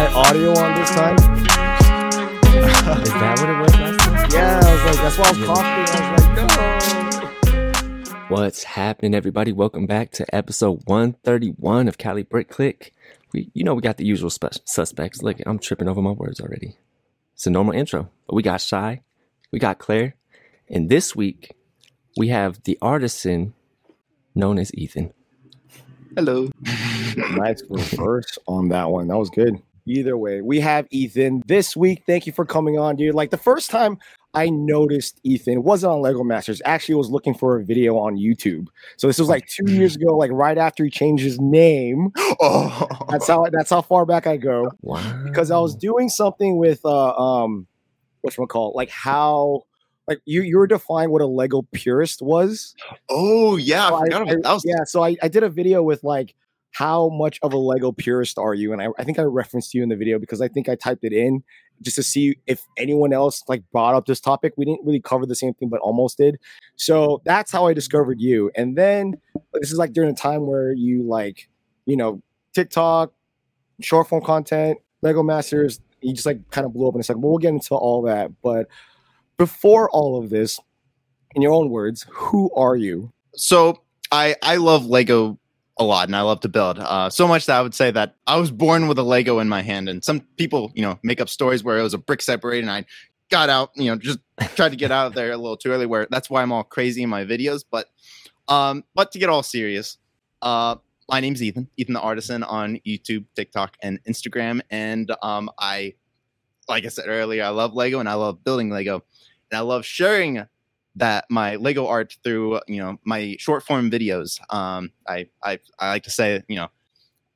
my audio on this time. Is that what it was last time? Yeah, I was like, that's why I was coughing. I was like, no. What's happening, everybody? Welcome back to episode 131 of Cali Brick Click. We, you know, we got the usual spe- suspects. Look, I'm tripping over my words already. It's a normal intro, but we got Shy, we got Claire, and this week we have the artisan known as Ethan. Hello. nice reverse on that one. That was good. Either way, we have Ethan this week. Thank you for coming on, dude. Like the first time I noticed Ethan wasn't on Lego Masters. Actually, was looking for a video on YouTube. So this was like two years ago, like right after he changed his name. Oh, That's how that's how far back I go. Wow. Because I was doing something with uh um what's call like how like you you were defining what a Lego purist was. oh yeah. So I forgot about that. Was, yeah, so I, I did a video with like how much of a Lego purist are you? And I, I think I referenced you in the video because I think I typed it in just to see if anyone else like brought up this topic. We didn't really cover the same thing, but almost did. So that's how I discovered you. And then this is like during a time where you like, you know, TikTok, short form content, Lego Masters, you just like kind of blew up in a second. But we'll get into all that. But before all of this, in your own words, who are you? So I I love Lego a lot and I love to build. Uh, so much that I would say that I was born with a Lego in my hand. And some people, you know, make up stories where it was a brick separated and I got out, you know, just tried to get out of there a little too early. Where that's why I'm all crazy in my videos. But um, but to get all serious, uh, my name's Ethan, Ethan the Artisan on YouTube, TikTok, and Instagram. And um, I, like I said earlier, I love Lego and I love building Lego, and I love sharing that my Lego art through you know my short form videos. Um, I I I like to say you know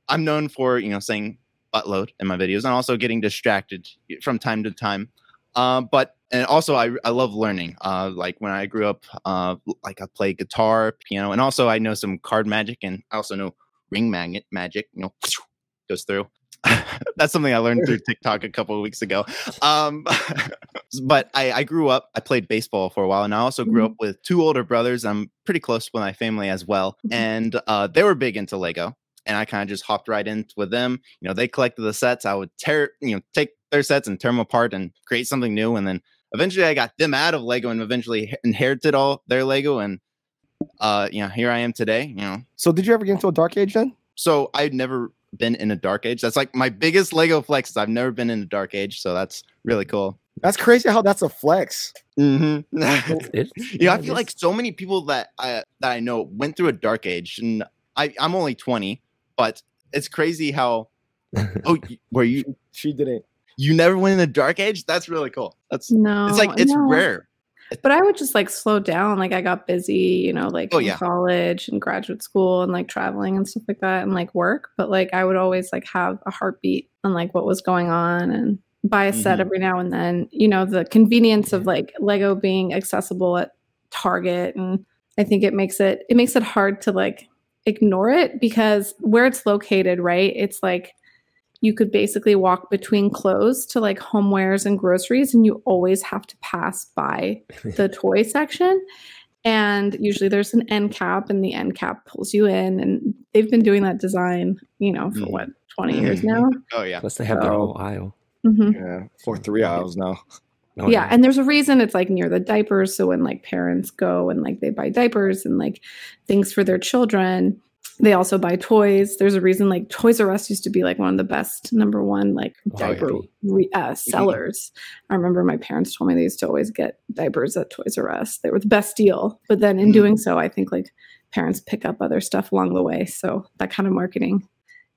I'm known for you know saying buttload in my videos and also getting distracted from time to time. Uh, but and also I I love learning. Uh, like when I grew up, uh, like I play guitar, piano, and also I know some card magic and I also know ring magnet magic. You know, goes through. That's something I learned through TikTok a couple of weeks ago. Um, but I, I grew up, I played baseball for a while, and I also grew up with two older brothers. I'm pretty close with my family as well. Mhm. And uh, they were big into Lego. And I kind of just hopped right in with them. You know, they collected the sets. I would tear, you know, take their sets and tear them apart and create something new. And then eventually I got them out of Lego and eventually inherited all their Lego. And, uh, you know, here I am today, you know, So did you ever get into a dark age then? so I'd never been in a dark age. That's like my biggest Lego flex. is I've never been in a dark age, so that's really cool. That's crazy how that's a flex. Mm-hmm. It- you know, I feel like so many people that I that I know went through a dark age, and I I'm only 20, but it's crazy how oh y- were you She didn't. you never went in a dark age? That's really cool. That's No, it's like it's no. rare. But I would just like slow down. Like I got busy, you know, like Oh, yeah. college and graduate school and like traveling and stuff like that and like work. But like I would always like have a heartbeat on like what was going on and buy a set Mhm. every now and then. You know, the convenience of like Lego being accessible at Target and I think it makes it it makes it hard to like ignore it because where it's located, right? It's like you could basically walk between clothes to like homewares and groceries and you always have to pass by the toy section and usually there's an end cap and the end cap pulls you in and they've been doing that design you know for Mhm. what 20 years now Oh yeah. Plus, they have their So- whole aisle. hmm Yeah, for three aisles now. Oh, yeah and there's a reason it's like near the diapers so when like parents go and like they buy diapers and like things for their children they also buy toys. There's a reason like toys r us used to be like one of the best number one like Oh, yeah. diaper re- uh, sellers. I remember my parents told me they used to always get diapers at toys r us. They were the best deal. But then in Mm. doing so i think like parents pick up other stuff along the way. So that kind of marketing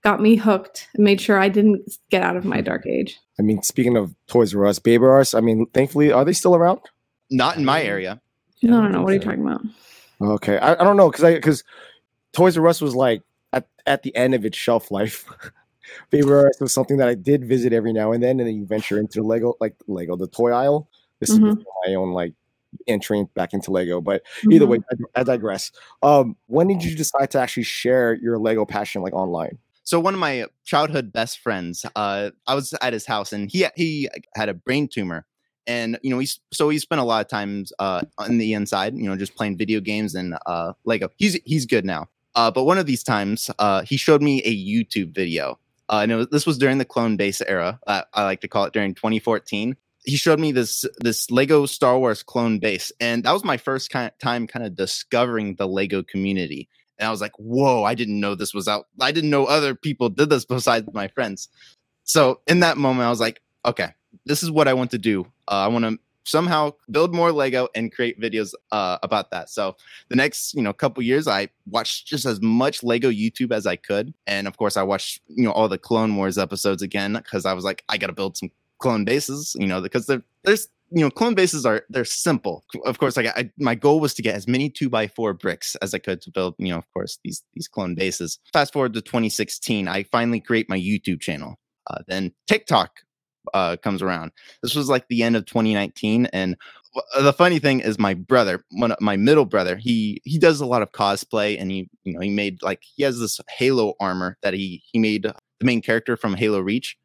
got me hooked and made sure i didn't get out of my dark age. I mean, speaking of Toys R Us, Baby R Us, I mean, thankfully, are they still around? Not in my area. No no no. what are you talking about? Okay, I, I don't know because I because Toys R Us was like at, at the end of its shelf life. Baby R Us was something that I did visit every now and then, and then you venture into Lego, like Lego, the toy aisle. This is Mhm. my own like entering back into Lego, but either Mhm. way, I, I digress. Um, when did you decide to actually share your Lego passion like online? So one of my childhood best friends, uh, I was at his house and he he had a brain tumor, and you know he's so he spent a lot of times uh, on the inside, you know, just playing video games and uh, Lego. He's he's good now. Uh, but one of these times, uh, he showed me a YouTube video, Uh, and was, this was during the clone base era. Uh, I like to call it during 2014. He showed me this this Lego Star Wars clone base, and that was my first kind of time kind of discovering the Lego community. And I was like, "Whoa! I didn't know this was out. I didn't know other people did this besides my friends." So in that moment, I was like, "Okay, this is what I want to do. Uh, I want to somehow build more Lego and create videos uh, about that. So the next, you know, couple years, I watched just as much Lego YouTube as I could, and of course, I watched you know all the Clone Wars episodes again because I was like, I got to build some clone bases, you know, because there's you know clone bases are they're simple. Of course, like I, my goal was to get as many two by four bricks as I could to build, you know, of course these these clone bases. Fast forward to 2016, I finally create my YouTube channel. Uh, then TikTok uh, comes around. This was like the end of 2019, and the funny thing is, my brother, one of my middle brother, he he does a lot of cosplay, and he you know he made like he has this Halo armor that he he made the main character from Halo Reach.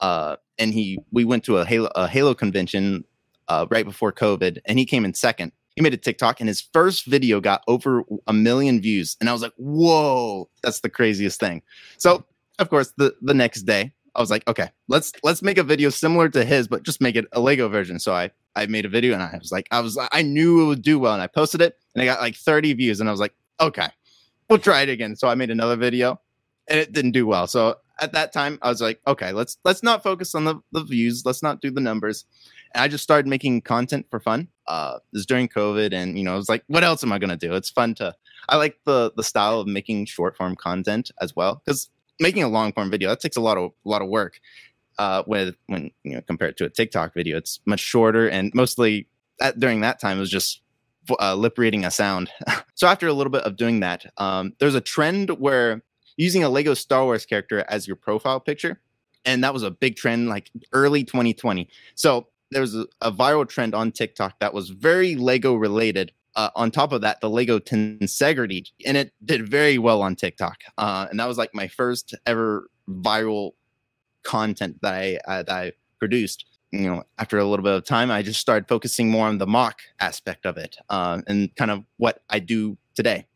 Uh, and he we went to a Halo a Halo convention uh, right before COVID, and he came in second. He made a TikTok, and his first video got over a million views, and I was like, "Whoa, that's the craziest thing!" So, of course, the the next day, I was like, okay, let's let's make a video similar to his, but just make it a Lego version. So I I made a video and I was like, I was I knew it would do well, and I posted it, and I got like 30 views, and I was like, okay, we'll try it again. So I made another video, and it didn't do well. So at that time, I was like, okay, let's let's not focus on the, the views, let's not do the numbers. And I just started making content for fun. Uh, this during COVID, and you know, I was like, what else am I gonna do? It's fun to. I like the the style of making short form content as well because making a long form video that takes a lot of a lot of work. Uh, with when you know compared to a TikTok video, it's much shorter and mostly at, during that time it was just uh, lip reading a sound. so after a little bit of doing that, um, there's a trend where using a Lego Star Wars character as your profile picture, and that was a big trend like early 2020. So there was a, a viral trend on TikTok that was very Lego related, uh, on top of that, the Lego Tensegrity, and it did very well on TikTok. Uh, and that was like my first ever viral content that I uh, that I produced. You know, after a little bit of time, I just started focusing more on the mock aspect of it, uh, and kind of what I do today.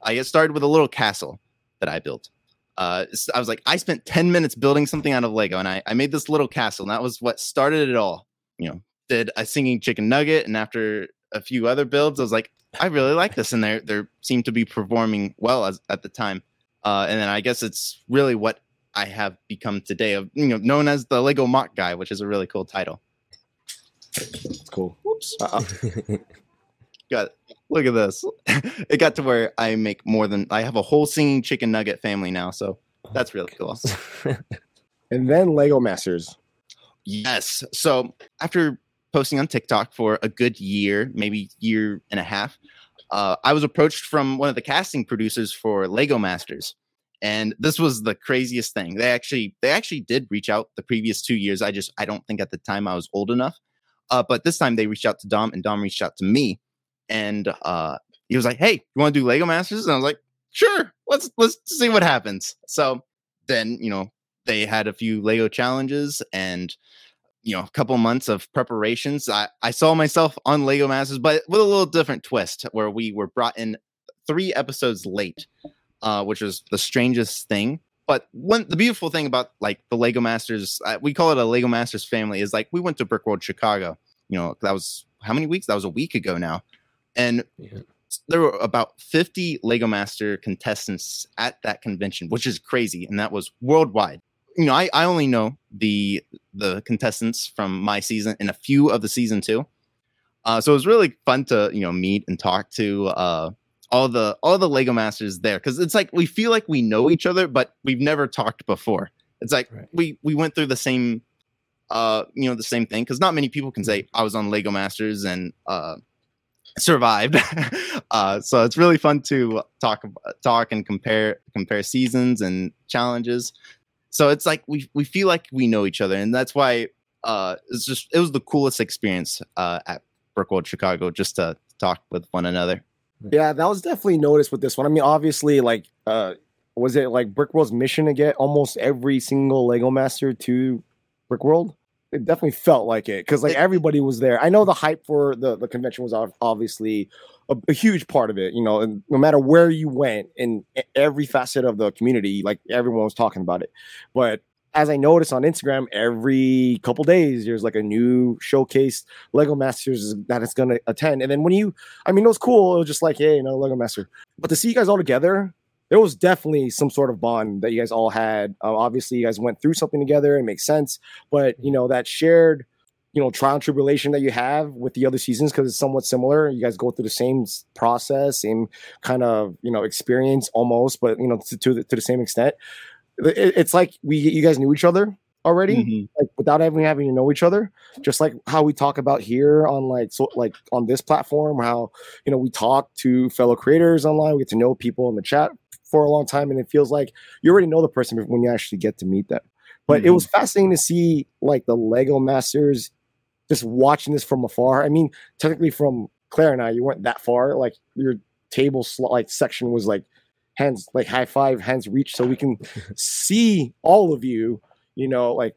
I get started with a little castle that I built. I was like, I spent 10 minutes building something out of Lego, and I, I made this little castle, and that was what started it all. You know, did a singing chicken nugget, and after a few other builds. I was like, I really like this, and they they seem to be performing well as at the time. Uh, and then I guess it's really what I have become today, of you know, known as the Lego Mock guy, which is a really cool title. It's cool. Whoops. got look at this. it got to where I make more than I have a whole singing chicken nugget family now, so that's really cool. and then Lego Masters. Yes. So after posting on TikTok for a good year, maybe year and a half, uh, I was approached from one of the casting producers for Lego Masters, and this was the craziest thing. They actually they actually did reach out the previous two years. I just I don't think at the time I was old enough, uh, but this time they reached out to Dom, and Dom reached out to me, and uh, he was like, "Hey, you want to do Lego Masters?" And I was like, "Sure, let's let's see what happens." So then you know they had a few Lego challenges and you know a couple months of preparations I, I saw myself on lego masters but with a little different twist where we were brought in three episodes late uh, which was the strangest thing. But one the beautiful thing about like the lego masters uh, we call it a lego masters family is like we went to brickworld chicago. You know that was how many weeks? That was a week ago now. And yeah. there were about 50 lego master contestants at that convention which is crazy and that was worldwide you know, I, I only know the the contestants from my season and a few of the season two. Uh, so it was really fun to you know meet and talk to uh, all the all the Lego masters there because it's like we feel like we know each other, but we've never talked before. It's like right. we we went through the same uh you know the same thing because not many people can say I was on Lego Masters and uh survived. uh, so it's really fun to talk talk and compare compare seasons and challenges. So it's like we we feel like we know each other, and that's why uh, it's just it was the coolest experience uh, at Brickworld Chicago just to talk with one another. Yeah, that was definitely noticed with this one. I mean, obviously, like, uh, was it like Brickworld's mission to get almost every single Lego Master to Brickworld? It definitely felt like it because like everybody was there. I know the hype for the the convention was obviously a, a huge part of it. You know, and no matter where you went in every facet of the community, like everyone was talking about it. But as I noticed on Instagram, every couple days there's like a new showcase Lego Masters that it's gonna attend. And then when you, I mean, it was cool. It was just like, hey, you know, Lego Master. But to see you guys all together, there was definitely some sort of bond that you guys all had. Uh, obviously, you guys went through something together. It makes sense. But you know that shared, you know, trial and tribulation that you have with the other seasons because it's somewhat similar. You guys go through the same process, same kind of you know experience almost, but you know to to the, to the same extent. It- it's like we you guys knew each other already Mhm. like without even having to know each other just like how we talk about here on like so like on this platform how you know we talk to fellow creators online we get to know people in the chat for a long time and it feels like you already know the person when you actually get to meet them. But it was mm-hmm. fascinating to see like the lego masters just watching this from afar. I mean technically from claire and i you weren't that far. Like your table sl- like section was like hands like high five hands reach so we can see all of you you know like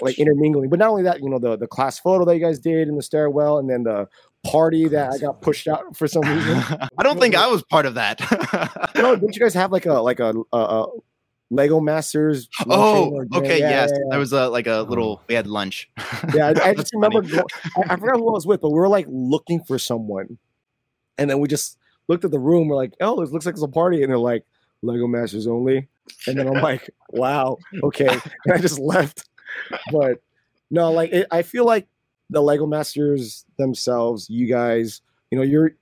like intermingling. But not only that you know the the class photo that you guys did in the stairwell and then the party that i got pushed out for some reason I don't think I was part of that. know, didn't you guys have like a like a, a, a Lego Masters? oh, okay, Yeah, yes. yeah, There was a like a oh. little. We had lunch. Yeah, I, I just remember. I, I forgot who I was with, but we were like looking for someone, and then we just looked at the room. We're like, "Oh, it looks like it's a party," and they're like, "Lego Masters only." And then I'm like, "Wow, okay," and I just left. But no, like it, I feel like the Lego Masters themselves, you guys, you know, you're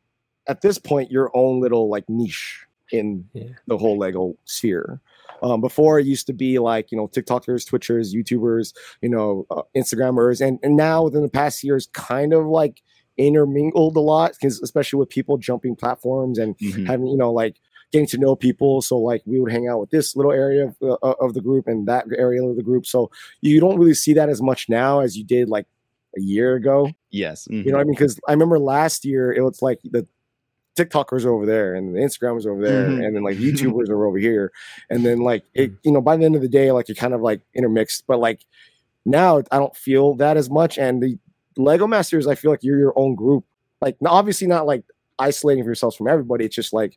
at this point your own little like niche in Yeah. the whole Lego sphere. Um, before it used to be like you know TikTokers, Twitchers, YouTubers, you know uh, Instagrammers, and and now within the past years, kind of like intermingled a lot because especially with people jumping platforms and Mhm. having you know like getting to know people. So like we would hang out with this little area of, uh, of the group and that area of the group. So you don't really see that as much now as you did like a year ago. Yes. You know what I mean? Because I remember last year it was like the TikTokers over there and the Instagrammers are over there Mhm. and then like YouTubers are over here. And then like it, you know, by the end of the day, like you're kind of like intermixed. But like now I don't feel that as much. And the Lego Masters, I feel like you're your own group. Like obviously not like isolating yourselves from everybody. It's just like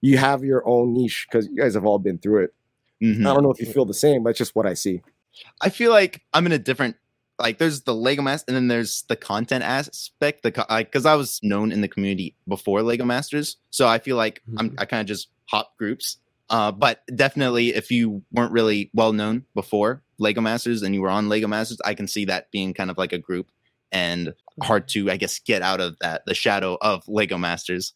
you have your own niche because you guys have all been through it. Mhm. I don't know if you feel the same, but it's just what I see. I feel like I'm in a different like there's the Lego Masters and then there's the content aspect. The because I was known in the community before Lego Masters, so I feel like I'm I kind of just hop groups. Uh, but definitely, if you weren't really well known before Lego Masters and you were on Lego Masters, I can see that being kind of like a group and hard to, I guess, get out of that the shadow of Lego Masters.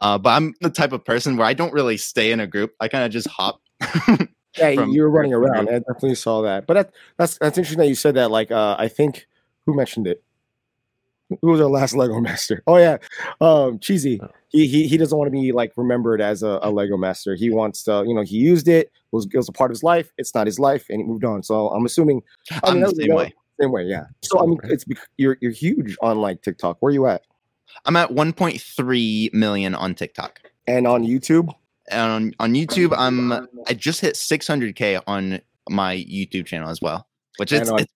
Uh, but I'm the type of person where I don't really stay in a group. I kind of just hop. Yeah, from you were running around. I definitely saw that. But that, that's that's interesting that you said that. Like, uh, I think who mentioned it? Who was our last Lego master? Oh yeah, um, cheesy. Oh. He, he he doesn't want to be like remembered as a, a Lego master. He wants to, you know, he used it. It was, it was a part of his life. It's not his life, and he moved on. So I'm assuming. I I'm the same way. Same way, yeah. So I mean, it's you're you're huge on like TikTok. Where are you at? I'm at 1.3 million on TikTok. And on YouTube? And on, on YouTube, I'm I just hit 600k on my YouTube channel as well, which it's, it's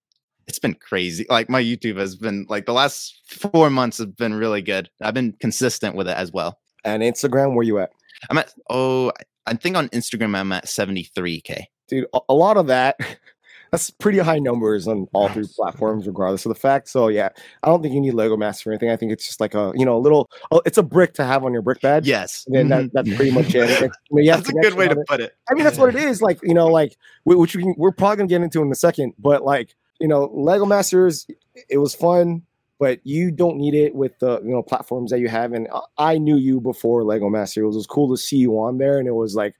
it's been crazy. Like my YouTube has been like the last four months have been really good. I've been consistent with it as well. And Instagram? Where you at? I'm at oh I- think on Instagram I'm at 73k. dude a lot of that that's pretty high numbers on all three platforms regardless of the fact so yeah i don't think you need lego master or anything i think it's just like a you know a little oh, it's a brick to have on your brick bed. Yes, and then that, Mhm. that's pretty much it I mean, that's a good way to it. put it. i mean that's what it is like you know like which we can, we're probably gonna get into in a second but like you know lego masters it was fun but you don't need it with the you know platforms that you have. And I- knew you before lego master. It was, it was cool to see you on there. And it was like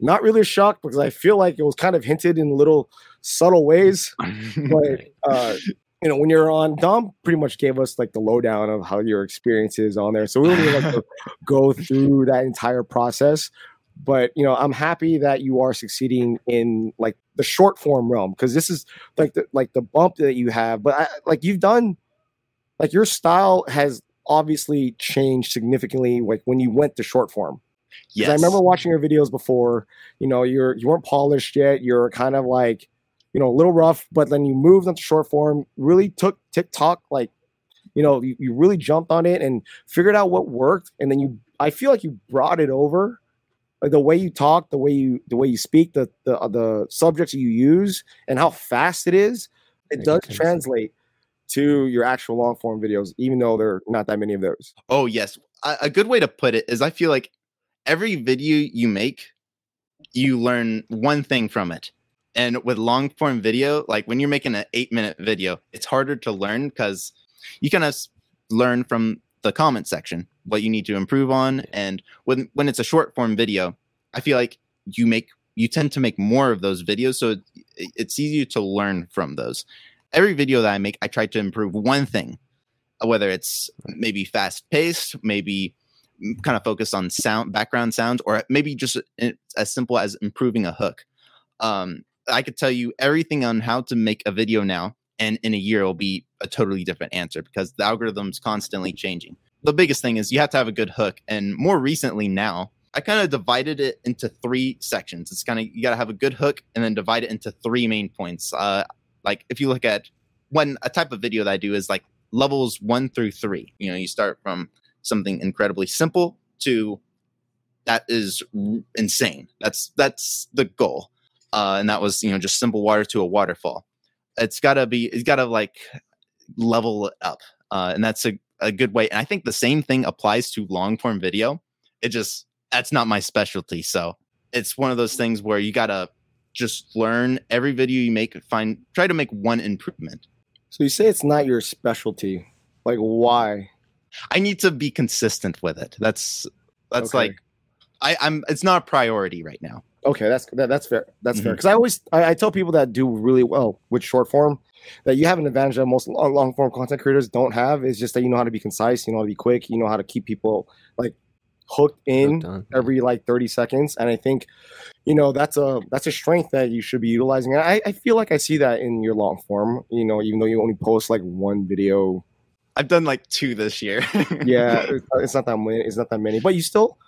not really a shock because i feel like it was kind of hinted in little subtle ways. But uh you know when you're on dom pretty much gave us like the lowdown of how your experience is on there. So we don't like to go through that entire process. But you know i'm happy that you are succeeding in like the short form realm because this is like the like the bump that you have. But I, like you've done like your style has obviously changed significantly like when you went to short form yes. I remember watching your videos before. You know, you're you weren't polished yet. You're kind of like you know, a little rough, but then you moved into short form, really took TikTok, like, you know, you, you really jumped on it and figured out what worked. And then you, I feel like you brought it over like the way you talk, the way you, the way you speak, the, the, uh, the subjects you use and how fast it is, it does translate to your actual long form videos, even though there are not that many of those. Oh yes, a, a good way to put it is I feel like every video you make, you learn one thing from it. And with long form video, like when you're making an eight minute video, it's harder to learn because you kind of learn from the comment section what you need to improve on. And when when it's a short form video, I feel like you make you tend to make more of those videos, so it, it's easier to learn from those. Every video that I make, I try to improve one thing, whether it's maybe fast paced, maybe kind of focused on sound background sounds or maybe just as simple as improving a hook. Um, i could tell you everything on how to make a video now and in a year it'll be a totally different answer because the algorithm's constantly changing. The biggest thing is you have to have a good hook and more recently now i kind of divided it into three sections. It's kind of you got to have a good hook and then divide it into three main points. Uh, like if you look at when a type of video that i do is like levels one through three you know you start from something incredibly simple to that is insane. That's that's the goal, uh, and that was you know just simple water to a waterfall. It's got to be it's got to like level up, uh, and that's a, a good way. And I think the same thing applies to long form video. It just that's not my specialty, so it's one of those things where you gotta just learn every video you make. Find try to make one improvement. So you say it's not your specialty. Like why? I need to be consistent with it. That's that's Okay. like I, I'm. It's not a priority right now. Okay, that's that, that's fair. That's fair. Mhm. Because I always I, I tell people that do really well with short form that you have an advantage that most long, long form content creators don't have. Is just that you know how to be concise, you know how to be quick, you know how to keep people like hooked in Hooked every like 30 seconds. And I think, you know, that's a that's a strength that you should be utilizing. I, I feel like I see that in your long form, you know, even though you only post like one video. I've done like two this year. Yeah, it's, it's not that many, it's not that many, but you still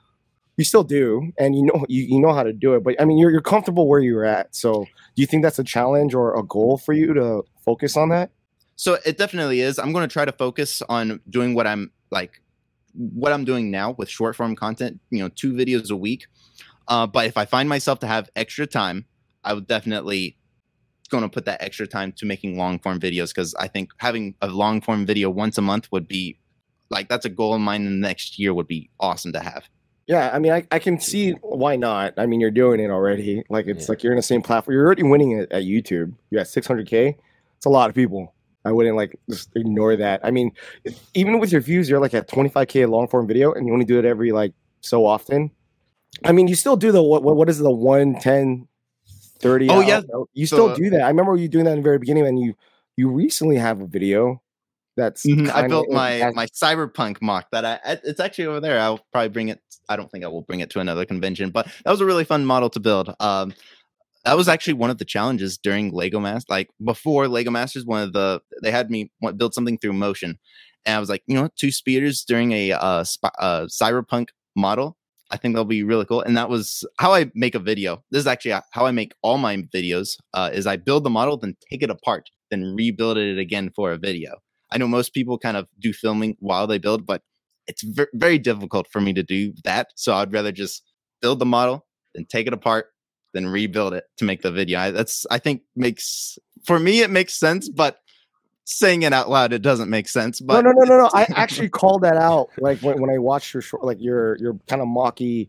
you still do and you know you, you know how to do it. But I mean you're you're comfortable where you're at. So do you think that's a challenge or a goal for you to focus on that? so it definitely is. I'm going to try to focus on doing what I'm like, what I'm doing now with short form content. You know, two videos a week. Uh, but if I find myself to have extra time, I would definitely going to put that extra time to making long form videos because I think having a long form video once a month would be like that's a goal of mine. In the next year would be awesome to have. Yeah, I mean I, I can see why not. I mean you're doing it already. Like it's Yeah. like you're in the same platform. You're already winning it at YouTube. You got 600k. It's a lot of people. I wouldn't like just ignore that. I mean, even with your views, you're like at 25k long form video, and you only do it every like so often. I mean, you still do the what? What, is the 110, 30? Oh, out- yeah. you still The- do that. I remember you doing that in the very beginning, and you you recently have a video that's. Mhm, I built my my cyberpunk mock that I- it's actually over there. I'll probably bring it. I don't think I will bring it to another convention, but that was a really fun model to build. Um, that was actually one of the challenges during Lego Masters. Like before Lego Masters, one of the they had me build something through motion, and I was like, you know, two speeders during a uh, sp- uh cyberpunk model. I think that'll be really cool. And that was how I make a video. This is actually how I make all my videos. Uh, is I build the model, then take it apart, then rebuild it again for a video. I know most people kind of do filming while they build, but it's ver- very difficult for me to do that. So I'd rather just build the model, then take it apart, then rebuild it to make the video. I, that's I think makes for me it makes sense, but saying it out loud it doesn't make sense. But no, no, no, no, no. I actually called that out. Like when, when I watched your short, like your your kind of mocky,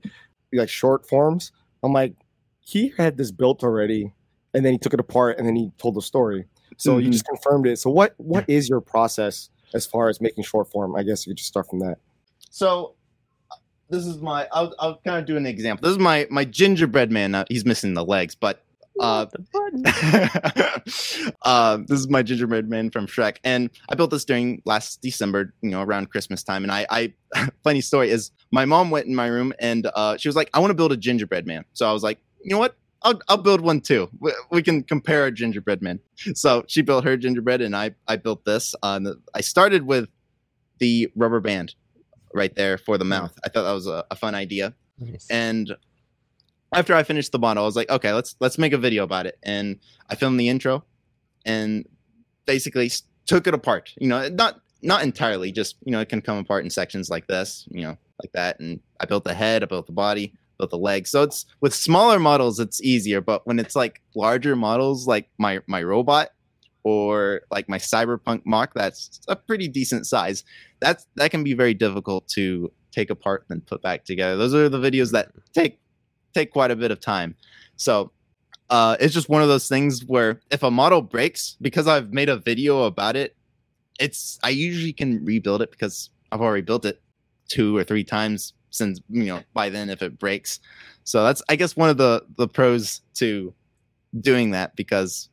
like short forms. I'm like, he had this built already, and then he took it apart, and then he told the story. So you Mhm. just confirmed it. So what what is your process as far as making short form? I guess you could just start from that. So this is my. I'll, I'll kind of do an example. This is my my gingerbread man. Uh, he's missing the legs, but uh, uh, this is my gingerbread man from Shrek, and I built this during last December, you know, around Christmas time. And I, I funny story is, my mom went in my room and uh, she was like, "I want to build a gingerbread man." So I was like, "You know what? I'll, I'll build one too. We, we can compare a gingerbread man." So she built her gingerbread, and I, I built this. Uh, I started with the rubber band right there for the mouth. I thought that was a, a fun idea Nice. and after I finished the model, I was like, okay, let's let's make a video about it. And I filmed the intro and basically took it apart. You know, not not entirely, just you know, it can come apart in sections like this, you know, like that. And I built the head, I built the body, built the legs. So it's with smaller models, it's easier. But when it's like larger models, like my my robot or like my cyberpunk mock, that's a pretty decent size. That's that can be very difficult to take apart and put back together. Those are the videos that take take quite a bit of time. So uh, it's just one of those things where if a model breaks, because I've made a video about it, it's I usually can rebuild it because I've already built it two or three times since you know by then if it breaks. So that's I guess one of the the pros to doing that because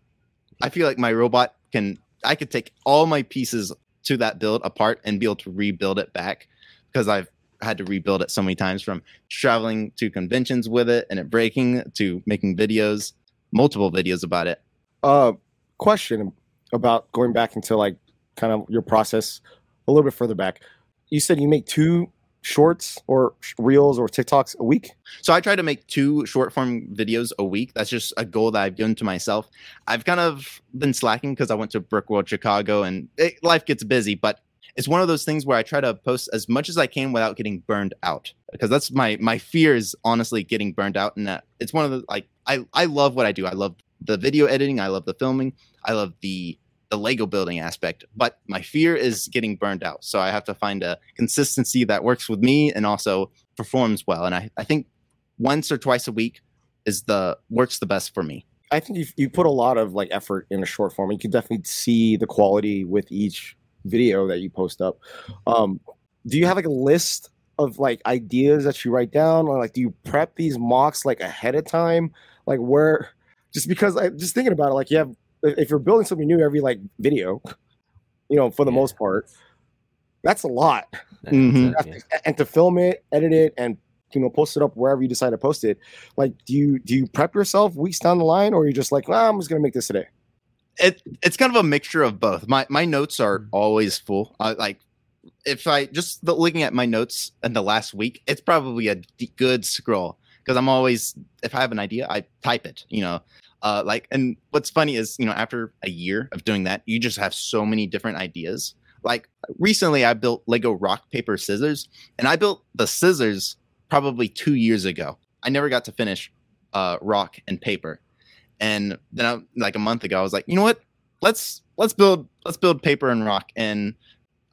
I feel like my robot can I could take all my pieces to that build apart and be able to rebuild it back because I've had to rebuild it so many times from traveling to conventions with it and it breaking to making videos, multiple videos about it. Uh, question about going back into like kind of your process a little bit further back. You said you make two shorts or reels or TikToks a week. So I try to make two short form videos a week. That's just a goal that I've given to myself. I've kind of been slacking because I went to Brickworld Chicago and it, life gets busy, but it's one of those things where I try to post as much as I can without getting burned out because that's my my fear is honestly getting burned out and that it's one of the like I I love what I do. I love the video editing, I love the filming, I love the the Lego building aspect, but my fear is getting burned out. So I have to find a consistency that works with me and also performs well. And I, I think once or twice a week is the works the best for me. I think you you put a lot of like effort in a short form. You can definitely see the quality with each video that you post up. Um, do you have like a list of like ideas that you write down, or like do you prep these mocks like ahead of time? Like where? Just because I just thinking about it, like you have if you're building something new every like video, you know, for the Yeah. most part, that's a lot. That- Mhm. that- yeah. and to film it, edit it, and you know, post it up wherever you decide to post it. Like, do you do you prep yourself weeks down the line, or are you just like, well, I'm just gonna make this today? It it's kind of a mixture of both. My my notes are always full. I like if I just the, looking at my notes in the last week, it's probably a d- good scroll because I'm always if I have an idea, I type it. You know, uh, like and what's funny is you know after a year of doing that, you just have so many different ideas. Like recently, I built Lego rock paper scissors, and I built the scissors probably two years ago. I never got to finish uh, rock and paper, and then I, like a month ago, I was like, you know what? Let's let's build let's build paper and rock, and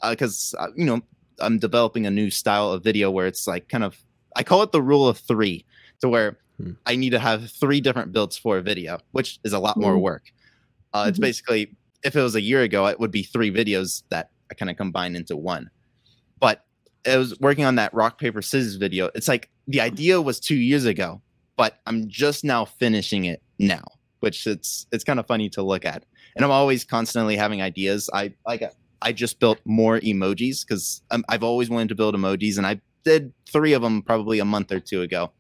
because uh, you know I'm developing a new style of video where it's like kind of I call it the rule of three, to where Hmm. I need to have three different builds for a video, which is a lot more Mm. work. Uh, It's Mhm. basically if it was a year ago, it would be three videos that I kind of combine into one. But I was working on that rock paper scissors video. It's like the idea was two years ago, but I'm just now finishing it now, which it's it's kind of funny to look at. And I'm always constantly having ideas. I like I just built more emojis because I've always wanted to build emojis, and I did three of them probably a month or two ago.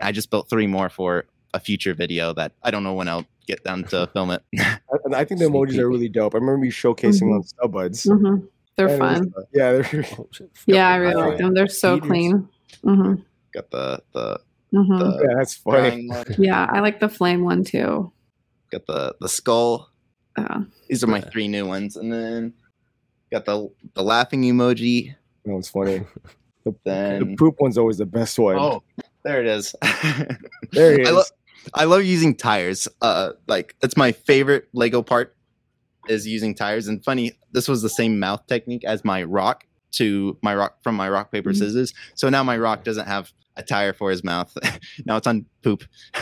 And I just built three more for a future video that I don't know when I'll get down to film it. I, and I think the emojis are really dope. I remember you showcasing Mhm. on Studbuds. Mhm. They're And it was, fun. uh, yeah, they're Oh, shit. Yeah, I really like them. They're so Feeders. clean. hmm Got the the, hmm the yeah, that's funny. Yeah, I like the flame one too. got the the skull. Uh, These are my three new ones, and then got the the laughing emoji. That was funny. The, the poop one's always the best one. oh, there it is. there it I is. love I love using tires. Uh, like that's my favorite Lego part is using tires. And funny, this was the same mouth technique as my rock to my rock from my rock paper Mhm. scissors. So now my rock doesn't have a tire for his mouth. now it's on poop.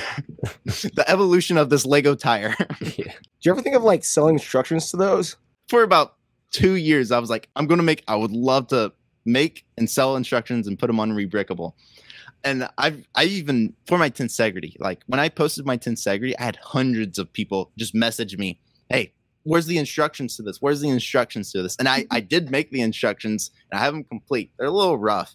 the evolution of this Lego tire. Yeah. Do you ever think of like selling instructions to those? for about two years, I was like, I'm going to make, I would love to make and sell instructions and put them on Rebrickable. And I've, I even, for my Tensegrity, like when I posted my Tensegrity, I had hundreds of people just message me, Hey, where's the instructions to this? Where's the instructions to this? And I, I did make the instructions and I have them complete. They're a little rough,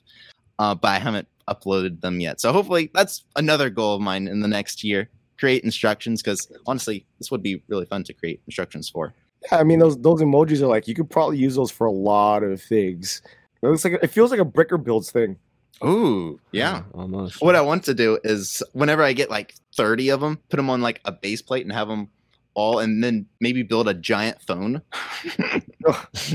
uh, but I haven't uploaded them yet. So hopefully that's another goal of mine in the next year. Create instructions because honestly, this would be really fun to create instructions for. Yeah, I mean those those emojis are like you could probably use those for a lot of things. It looks like it feels like a bricker builds thing. Ooh, yeah. almost. What I want to do is whenever I get like 30 of them, put them on like a base plate and have them all, and then maybe build a giant phone.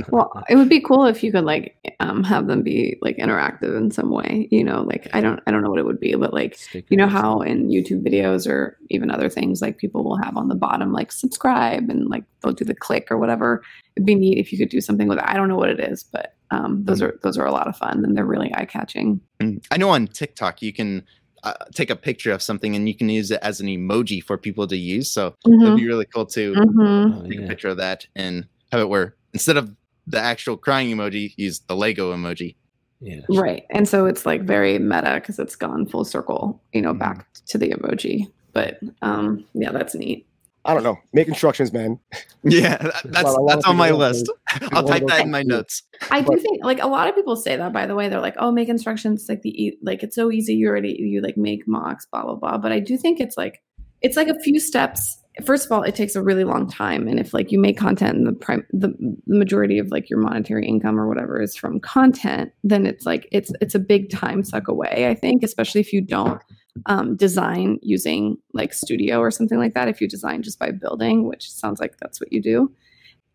Well, it would be cool if you could like um, have them be like interactive in some way. You know, like I don't I don't know what it would be, but like you know how in YouTube videos or even other things like people will have on the bottom like subscribe and like they'll do the click or whatever. It'd be neat if you could do something with it. I don't know what it is, but um, those are those are a lot of fun and they're really eye catching. Mm. I know on TikTok you can uh, take a picture of something and you can use it as an emoji for people to use. So it'd be really cool to Mhm. Oh, take a picture of that and have it where instead of the actual crying emoji, use the Lego emoji. yeah. Right. And so it's like very meta because it's gone full circle, you know, Mhm. back to the emoji. But um, yeah, that's neat. I don't know. Make instructions, man. Yeah, that's Well, that's on my people list. I'll type that in my notes. I do think like a lot of people say that by the way. They're like, oh, make instructions like the e- like it's so easy. You already you like make mocks, blah blah blah. But I do think it's like it's like a few steps. First of all, it takes a really long time, and if like you make content and the prime the, the majority of like your monetary income or whatever is from content, then it's like it's it's a big time suck away. I think, especially if you don't um, design using like Studio or something like that. If you design just by building, which sounds like that's what you do.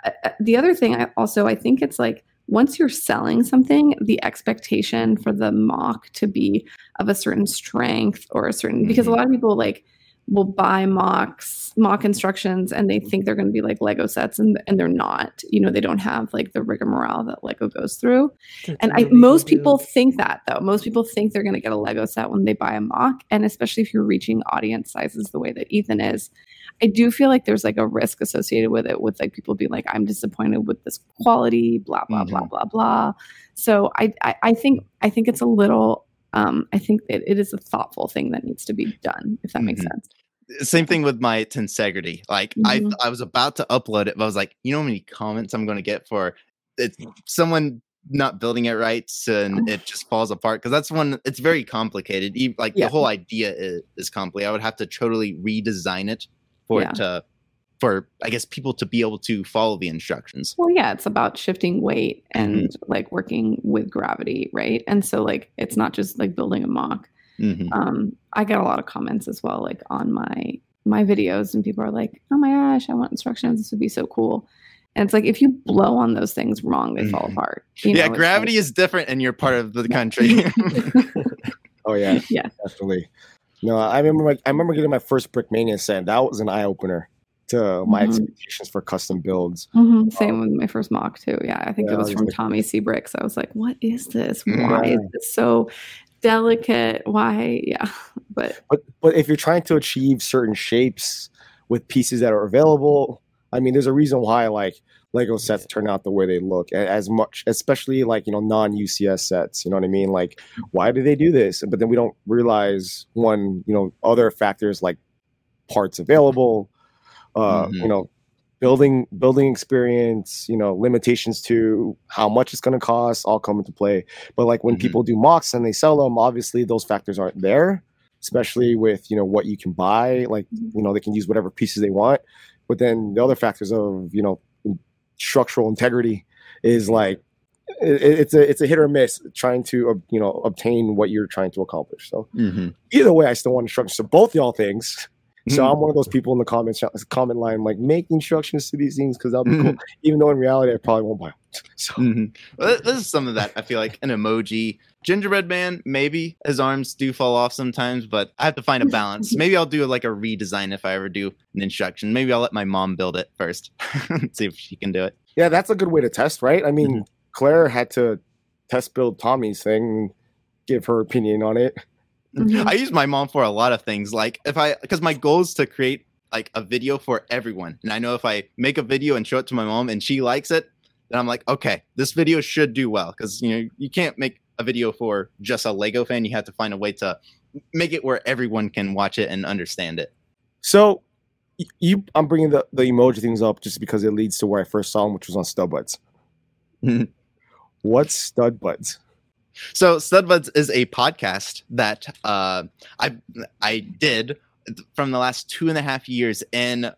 Uh, uh, the other thing, I also I think it's like once you're selling something, the expectation for the mock to be of a certain strength or a certain because a lot of people like will buy mocks mock instructions and they think they're going to be like lego sets and, and they're not. You know they don't have like the rigmarole that lego goes through. And I, most people think that though. Most people think they're going to get a lego set when they buy a mock and especially if you're reaching audience sizes the way that ethan is. I do feel like there's like a risk associated with it with like people being like i'm disappointed with this quality blah blah blah blah blah. So I, I i think i think it's a little um i think it, it is a thoughtful thing that needs to be done if that makes Mhm. sense Same thing with my Tensegrity. Like I Mhm. I was about to upload it, but I was like, you know how many comments I'm going to get for it, someone not building it right and it just falls apart because that's one it's very complicated like Yeah. the whole idea is, is complicated i would have to totally redesign it for Yeah. it to for i guess people to be able to follow the instructions Well, yeah, it's about shifting weight and like working with gravity, right? And so like it's not just like building a mock. Mhm. Um, I get a lot of comments as well, like on my my videos, and people are like, "Oh my gosh, I want instructions. This would be so cool." And it's like if you blow on those things wrong, they fall Mhm. apart. you yeah know? Gravity like- is different in your part of the country Oh yeah, Yeah. definitely. No, I remember. My, I remember getting my first Brickmania set. That was an eye opener to my Mhm. expectations for custom builds. Mhm, Same with my first mock too. Yeah, I think Yeah, it was was from like- Tommy Seabricks. I was like, "What is this? Why is this so delicate? Why?" Yeah, but But but if you're trying to achieve certain shapes with pieces that are available, I mean, there's a reason why like Lego sets turn out the way they look. As much, especially like you know non UCS sets. You know what I mean? Like, why do they do this? But then we don't realize one, you know, other factors like parts available. Uh, Mhm. You know, building building experience. You know, limitations to how much it's going to cost all come into play. But like when Mhm. people do mocks and they sell them, obviously those factors aren't there especially with you know what you can buy like you know they can use whatever pieces they want but then the other factors of you know structural integrity is like it, it's a it's a hit or miss trying to you know obtain what you're trying to accomplish so Mhm. either way i still want instructions to both y'all things so Mhm. i'm one of those people in the comments comment line like make instructions to these things because that'll be cool Mhm. even though in reality i probably won't buy them so Mhm. Well, this is some of that I feel like an emoji. Gingerbread man, maybe his arms do fall off sometimes, but I have to find a balance. Maybe I'll do like a redesign if I ever do an instruction. Maybe I'll let my mom build it first, see if she can do it. yeah that's a good way to test right i mean claire had to test build tommy's thing give her opinion on it Mhm. I use my mom for a lot of things. Like if I, because my goal is to create like a video for everyone, and I know if I make a video and show it to my mom and she likes it, then I'm like, okay, this video should do well. Because you know you can't make a video for just a Lego fan. You have to find a way to make it where everyone can watch it and understand it. So you, I'm bringing the, the emoji things up just because it leads to where I first saw them, which was on Studbuds. What's Studbuds? So Studbuds is a podcast that uh, I I did from the last two and a half years, and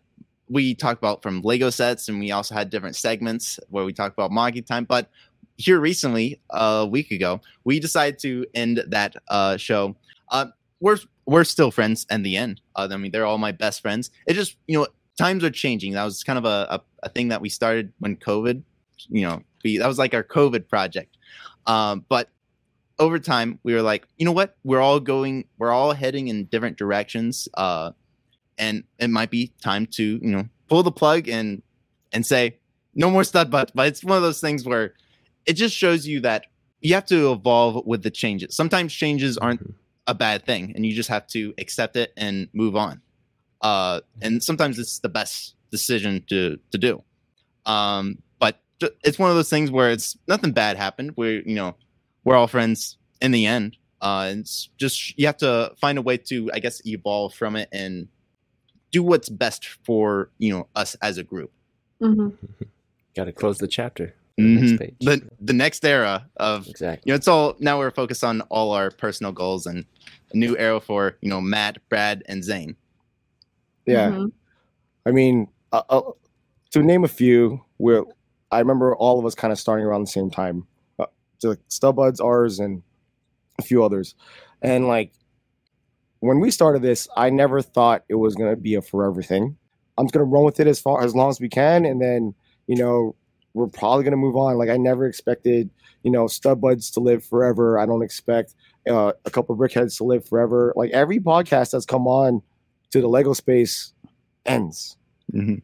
we talked about from Lego sets, and we also had different segments where we talked about Monkey Time. But here recently, a week ago, we decided to end that uh, show. Uh, we're we're still friends in the end. Uh, I mean, they're all my best friends. It just you know times are changing. That was kind of a, a, a thing that we started when COVID. You know, we, that was like our COVID project. Um, but over time, we were like, you know what? We're all going. We're all heading in different directions. Uh, and it might be time to you know pull the plug and and say no more stud butt. But it's one of those things where it just shows you that you have to evolve with the changes. Sometimes changes aren't Mm-hmm. a bad thing, and you just have to accept it and move on. Uh, and sometimes it's the best decision to to do. Um, but it's one of those things where it's nothing bad happened. We're you know we're all friends in the end. Uh, and it's just you have to find a way to I guess evolve from it and do what's best for you know us as a group. Mhm. Got to close the chapter. The next Mhm. page. The the next era of exactly. you know it's all now we're focused on all our personal goals and a new era for you know Matt, Brad, and Zane. Yeah. Mhm. I mean, uh, uh, to name a few, where I remember all of us kind of starting around the same time. So like Studbuds, ours, and a few others. And like when we started this, I never thought it was gonna be a forever thing. I'm just gonna run with it as far as long as we can, and then you know we're probably gonna move on. Like I never expected, you know, Studbuds to live forever. I don't expect uh, a couple of brickheads to live forever. Like every podcast that's come on to the Lego space ends.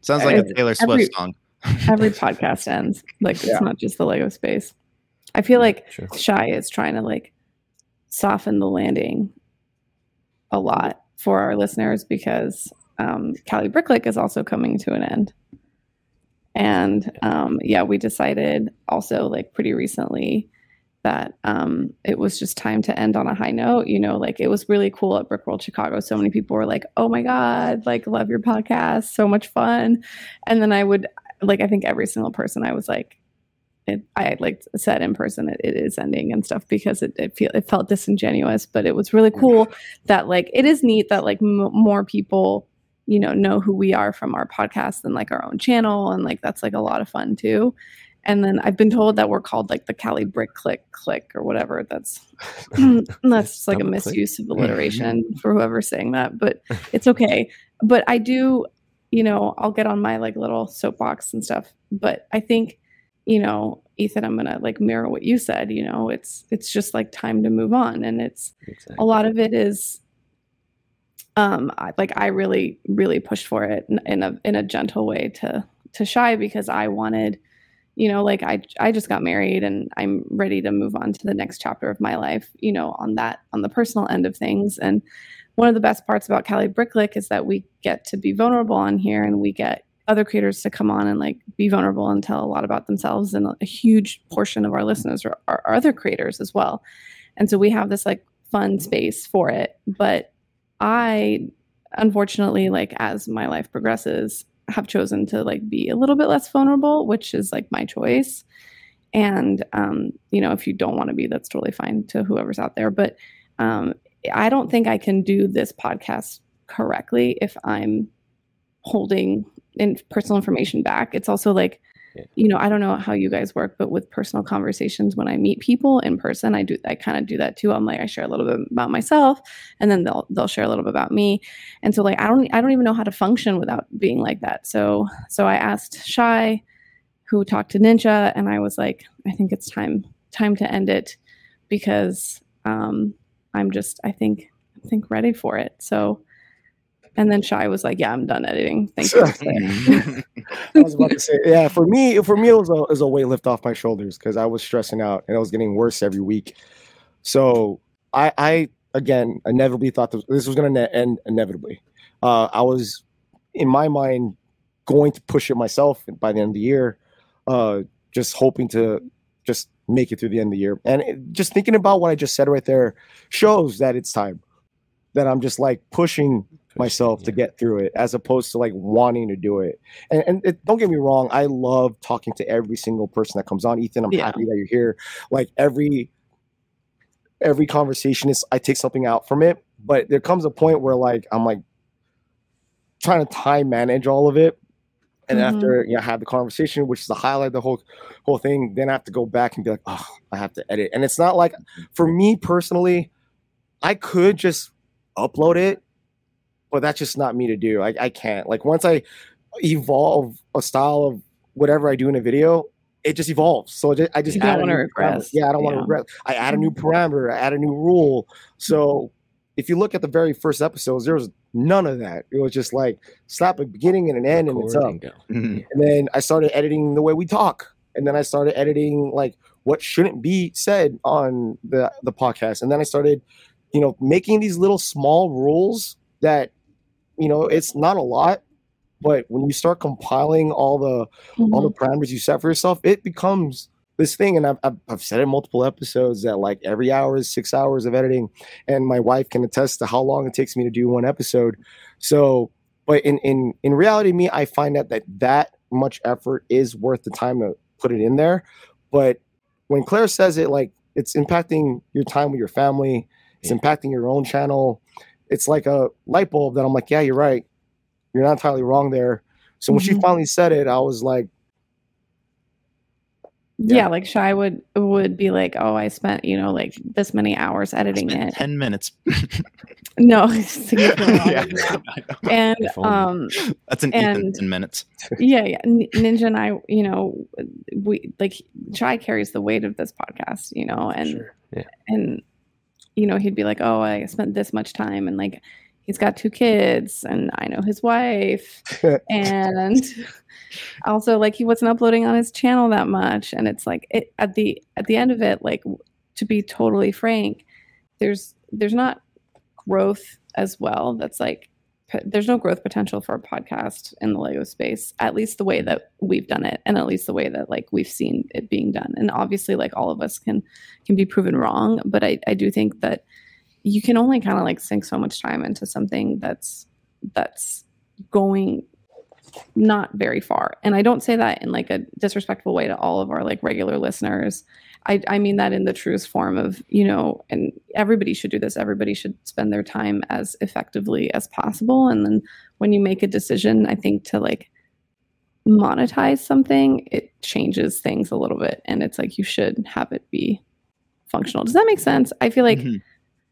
Sounds like a Every- Taylor Swift every- song. Every podcast ends. Like it's Yeah. not just the Lego space. I feel like Sure. Shy is trying to like soften the landing a lot for our listeners because um, Cali Bricklick is also coming to an end. And um, yeah, we decided also like pretty recently that um, it was just time to end on a high note. You know, like it was really cool at Brickworld Chicago. So many people were like, "Oh my god, like love your podcast, so much fun." And then I would like, I think every single person I was like, it, I like said in person it, it is ending and stuff because it it feel it felt disingenuous, but it was really cool that like it is neat that like m- more people you know know who we are from our podcast than like our own channel and like that's like a lot of fun too. And then I've been told that we're called like the Cali Brick Click Click or whatever. That's that's just like a click. misuse of alliteration for whoever's saying that, but it's okay. But I do, you know, I'll get on my like little soapbox and stuff. But I think, you know, Ethan, I'm gonna like mirror what you said. You know, it's it's just like time to move on, and it's Exactly. a lot of it is um I, like i really really pushed for it in, in a in a gentle way to to shy because i wanted you know like i i just got married and i'm ready to move on to the next chapter of my life you know on that on the personal end of things and one of the best parts about cali bricklick is that we get to be vulnerable on here and we get other creators to come on and like be vulnerable and tell a lot about themselves and a huge portion of our listeners are, are, other creators as well. And so we have this like fun space for it. But i unfortunately like as my life progresses have chosen to like be a little bit less vulnerable which is like my choice. And um you know if you don't want to be that's totally fine to whoever's out there. But um i don't think i can do this podcast correctly if i'm holding in personal information back. It's also like Yeah. you know i don't know how you guys work but with personal conversations when i meet people in person i do i kind of do that too. I'm like i share a little bit about myself and then they'll they'll share a little bit about me. And so like i don't i don't even know how to function without being like that. So so i asked shy who talked to ninja and i was like i think it's time time to end it because um i'm just i think i think ready for it. So and then shy was like yeah i'm done editing thank you I was about to say, yeah. For me, for me, it was a, it was a weight lift off my shoulders because I was stressing out and it was getting worse every week. So I, I again, inevitably thought this, this was going to end inevitably. Uh, I was, in my mind, going to push it myself by the end of the year, uh, just hoping to just make it through the end of the year. And it, just thinking about what I just said right there shows that it's time. That I'm just like pushing myself to get through it as opposed to like wanting to do it and, and it, don't get me wrong i love talking to every single person that comes on ethan i'm Yeah. happy that you're here like every every conversation is i take something out from it but there comes a point where like i'm like trying to time manage all of it And Mhm. after you know, I have the conversation, which is the highlight of the whole whole thing, then I have to go back and be like, oh, I have to edit. And it's not like for me personally, I could just upload it, but that's just not me to do. I, I can't. Like once I evolve a style of whatever I do in a video, it just evolves. So I just, I just You don't add a wanna new parameter. regress. Yeah, I don't want to Yeah. regress. I add a new parameter, I add a new rule. So if you look at the very first episodes, there was none of that. It was just like slap a beginning and an end, and it's up. and go. Mhm. And then I started editing the way we talk. And then I started editing like what shouldn't be said on the the podcast. And then I started, you know, making these little small rules that, you know, it's not a lot, but when you start compiling all the all the Mhm. parameters you set for yourself, it becomes this thing. And I've, I've, I've said in multiple episodes that like every hour is six hours of editing. And my wife can attest to how long it takes me to do one episode. So, but in, in, in reality, me, I find that, that that much effort is worth the time to put it in there. But when Claire says it, like it's impacting your time with your family, it's impacting your own channel. It's like a light bulb that I'm like, yeah, you're right. You're not entirely wrong there. So when she Mhm. finally said it, I was like, yeah. Yeah. like shy would would be like oh i spent you know like this many hours editing it Ten minutes. no significantly Yeah. than that. I know. and um That's an Ethan and- ten minutes. yeah yeah ninja and i you know we like shy carries the weight of this podcast you know and Sure. Yeah. and you know he'd be like oh i spent this much time and like he's got two kids and i know his wife. And also like he wasn't uploading on his channel that much. And it's like it at the at the end of it like to be totally frank there's there's not growth as well that's like there's no growth potential for a podcast in the lego space at least the way that we've done it and at least the way that like we've seen it being done. And obviously like all of us can can be proven wrong but i i do think that you can only kind of like sink so much time into something that's that's going not very far. And i don't say that in like a disrespectful way to all of our like regular listeners. I i mean that in the truest form of you know and everybody should do this. Everybody should spend their time as effectively as possible. And then when you make a decision i think to like monetize something it changes things a little bit. And it's like you should have it be functional. Does that make sense? I feel like Mhm.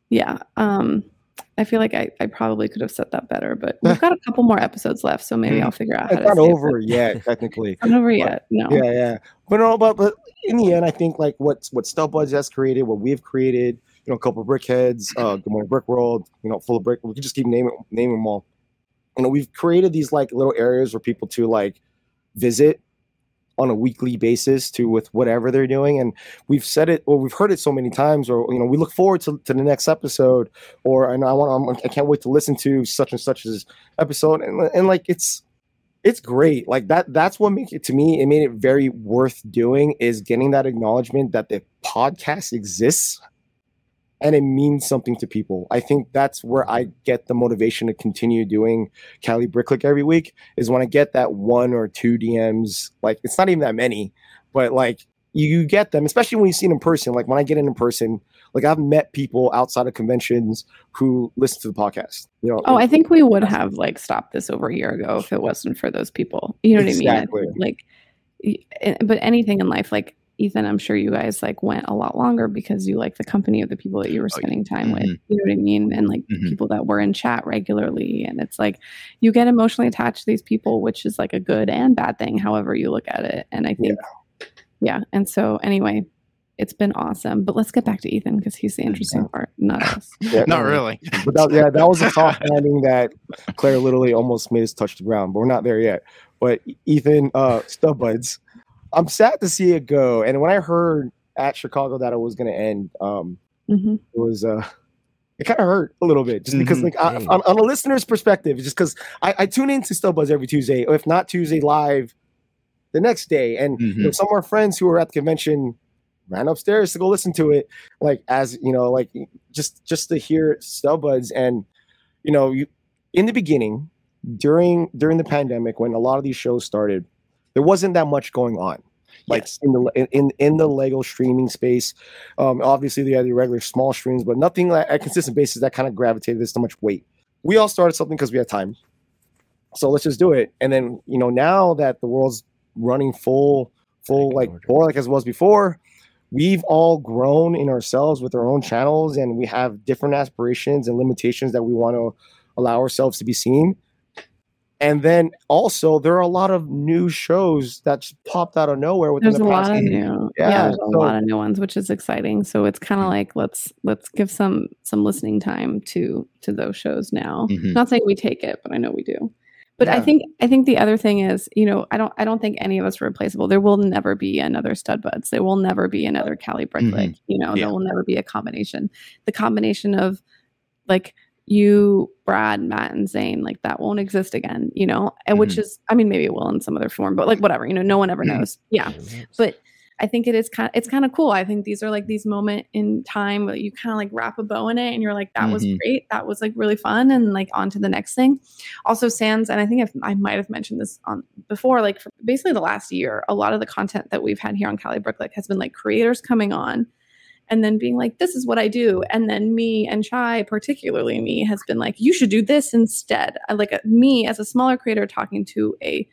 yeah um i feel like I, I probably could have said that better but we've got a couple more episodes left so maybe Mhm. i'll figure out how it's to not say it, over yet, technically. but- not over yet no Yeah, yeah. But no, but but in the end, I think like what what Studbuds has created, what we've created, you know, a couple of brickheads, uh, Good Morning Brick World, you know, full of brick. We can just keep naming naming them all. You know, we've created these like little areas for people to like visit on a weekly basis to with whatever they're doing and we've said it or we've heard it so many times or you know we look forward to, to the next episode or and i want i can't wait to listen to such and such as episode and, and like it's it's great. Like that that's what makes it to me it made it very worth doing is getting that acknowledgement that the podcast exists and it means something to people i think that's where i get the motivation to continue doing cali bricklick every week is when i get that one or two dms like it's not even that many but like you get them especially when you see it in person like when i get in in person like i've met people outside of conventions who listen to the podcast you know Oh, I think we would have like stopped this over a year ago if it wasn't for those people. You know what I Exactly. mean? Like, eh, but anything in life, like Ethan, I'm sure you guys like went a lot longer because you like the company of the people that you were Oh, yeah. spending time with. Mhm. You know what I mean? And like Mhm. people that were in chat regularly, and it's like you get emotionally attached to these people, which is like a good and bad thing, however you look at it. And I think, yeah. And so anyway. It's been awesome, but let's get back to Ethan because he's the interesting part, not us. Yeah, Not really. But that, yeah, that was a soft landing that Claire literally almost made us touch the ground, but we're not there yet. But Ethan, uh, Studbuds, I'm sad to see it go. And when I heard at Chicago that it was going to end, um, hmm it was uh, it kind of hurt a little bit, just because Mhm. like I, on, on a listener's perspective, just because I, I tune into Studbuds every Tuesday, or if not Tuesday live, the next day, and you know, some of our friends who were at the convention ran upstairs to go listen to it like as you know like just just to hear Studbuds and you know you in the beginning during during the pandemic when a lot of these shows started there wasn't that much going on like Yes. in the in, in the lego streaming space um obviously they had the regular small streams but nothing like at consistent basis that kind of gravitated this so much weight we all started something because we had time so let's just do it. And then you know now that the world's running full full like order. more like as it was before, we've all grown in ourselves with our own channels, and we have different aspirations and limitations that we want to allow ourselves to be seen. And then also there are a lot of new shows that just popped out of nowhere within There's the a past lot of new, Yeah, yeah, there's a lot of new ones, which is exciting. So it's kind of like let's let's give some some listening time to to those shows now. Mhm. Not saying we take it, but I know we do. But I think I think the other thing is, you know, I don't I don't think any of us are replaceable. There will never be another stud buds. There will never be another Cali Bricklick. You know, Yeah. there will never be a combination. The combination of like you, Brad, Matt, and Zane, like that won't exist again, you know, and which is I mean, maybe it will in some other form, but like whatever, you know, no one ever Mhm. knows. Yeah. But I think it is kind of it's kind of cool. I think these are like these moment in time where you kind of like wrap a bow in it and you're like, that was Mhm. great. That was like really fun. And like on to the next thing. Also, Sans, and I think I've, I might have mentioned this on before, like for basically the last year, a lot of the content that we've had here on Cali Bricklick has been like creators coming on and then being like, this is what I do. And then me and Chai, particularly me, has been like, you should do this instead. I like uh, me as a smaller creator talking to a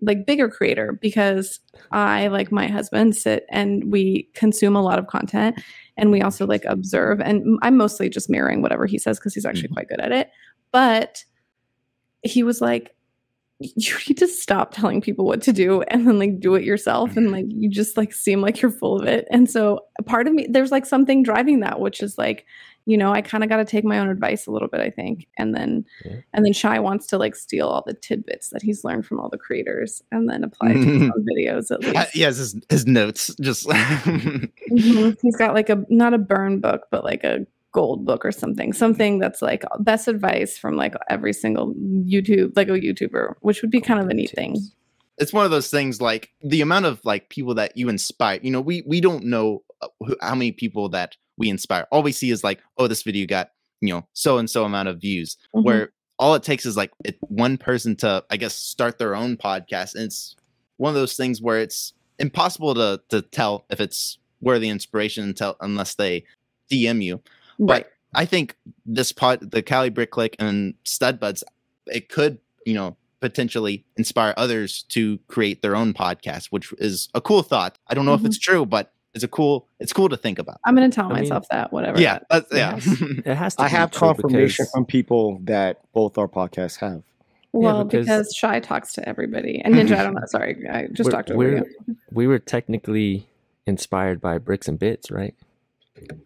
like bigger creator because I, like my husband, sit and we consume a lot of content and we also like observe. And I'm mostly just mirroring whatever he says because he's actually quite good at it. But he was like, you need to stop telling people what to do and then like do it yourself and like you just like seem like you're full of it and so part of me there's like something driving that which is like you know i kind of got to take my own advice a little bit i think and then Yeah. and then shy wants to like steal all the tidbits that he's learned from all the creators and then apply it to his own videos at Uh, least yes, his, his notes just. Mhm. he's got like a not a burn book but like a gold book or something something that's like best advice from like every single youtube like a youtuber which would be kind of a neat thing. it's one of those things like the amount of like people that you inspire you know we we don't know uh, who, how many people that we inspire. All we see is like oh this video got you know so and so amount of views Mhm. where all it takes is like it, one person to i guess start their own podcast and it's one of those things where it's impossible to to tell if it's worthy inspiration until unless they dm you right but I think this pod, the Cali Brick Click and Stud Buds, it could, you know, potentially inspire others to create their own podcast, which is a cool thought. I don't know Mhm. if it's true, but it's a cool, it's cool to think about. I'm gonna tell I mean, myself that whatever. Yeah, that- that's, yeah. It has to I be have confirmation because- from people that both our podcasts have. Well, because- because, Shy talks to everybody, and Ninja. I don't know. Sorry, I just we're- talked to. we're- you. we were technically inspired by bricks and bits, right?